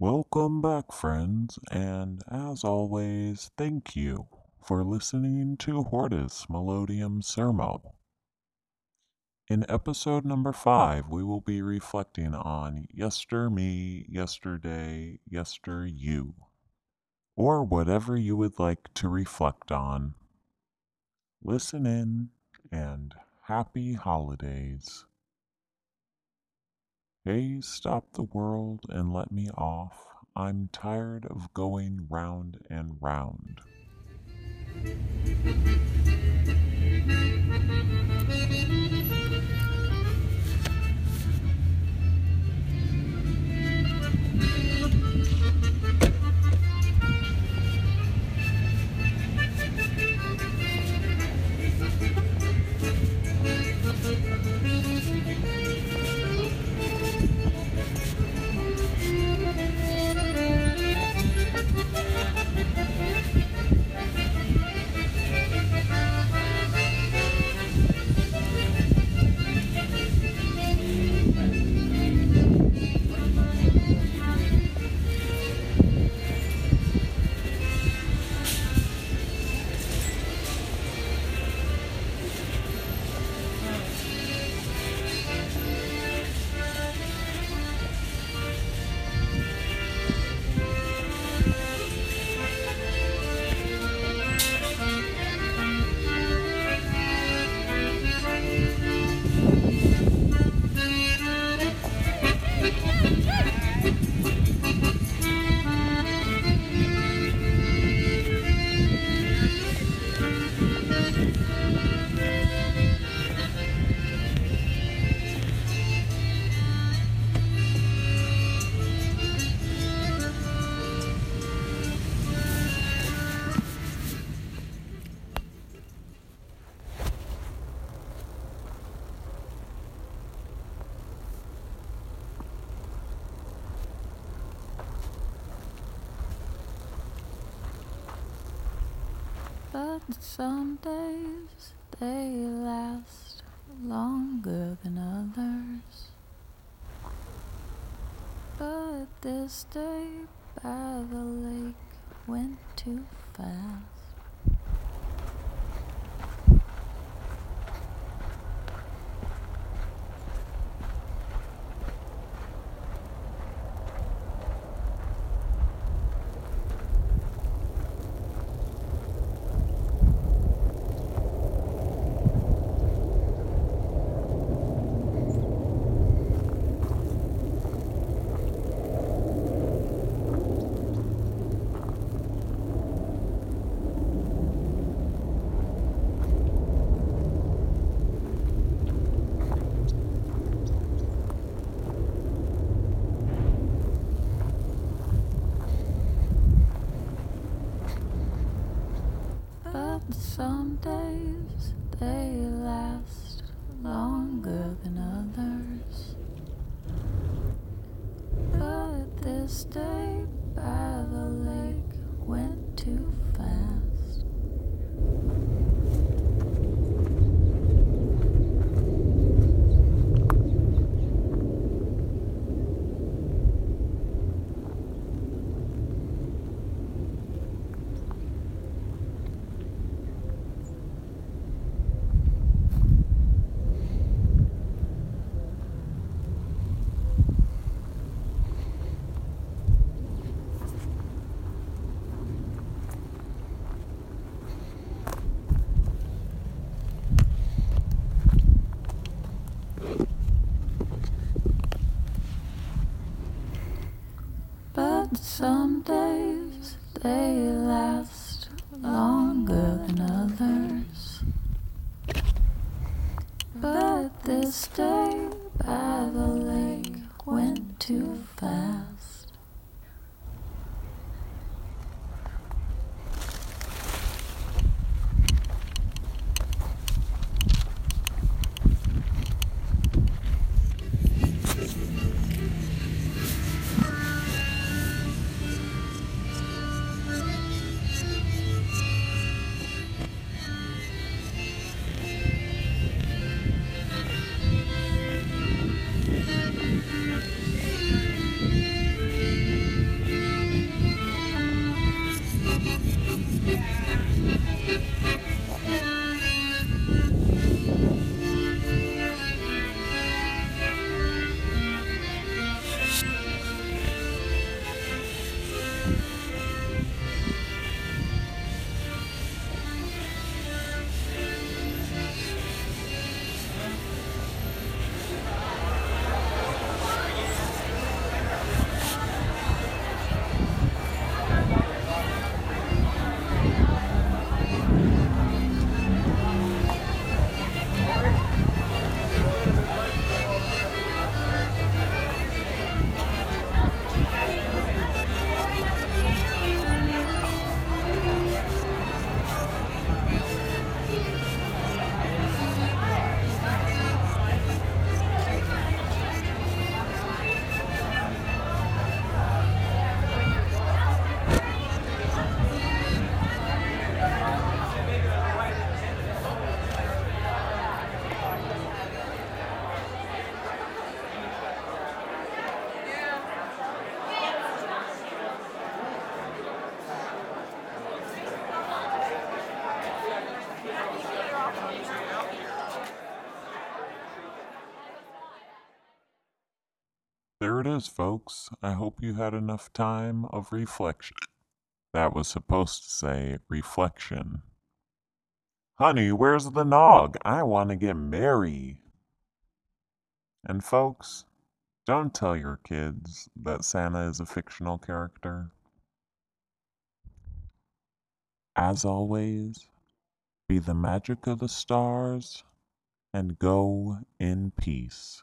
Welcome back, friends, and as always, thank you for listening to Hortus Melodium Sermo. In episode number five, we will be reflecting on Yester Me, Yesterday, Yester You, or whatever you would like to reflect on. Listen in and happy holidays. Hey, stop the world and let me off. I'm tired of going round and round. But some days they last longer than others. But this day by the lake went too fast. But days they last longer than others. But this day by the lake went too fast. But days they last longer than others. But this day by the lake went too fast. it is, folks. I hope you had enough time of reflection. That was supposed to say reflection. Honey, where's the nog? I want to get married. And folks, don't tell your kids that Santa is a fictional character. As always, be the magic of the stars and go in peace.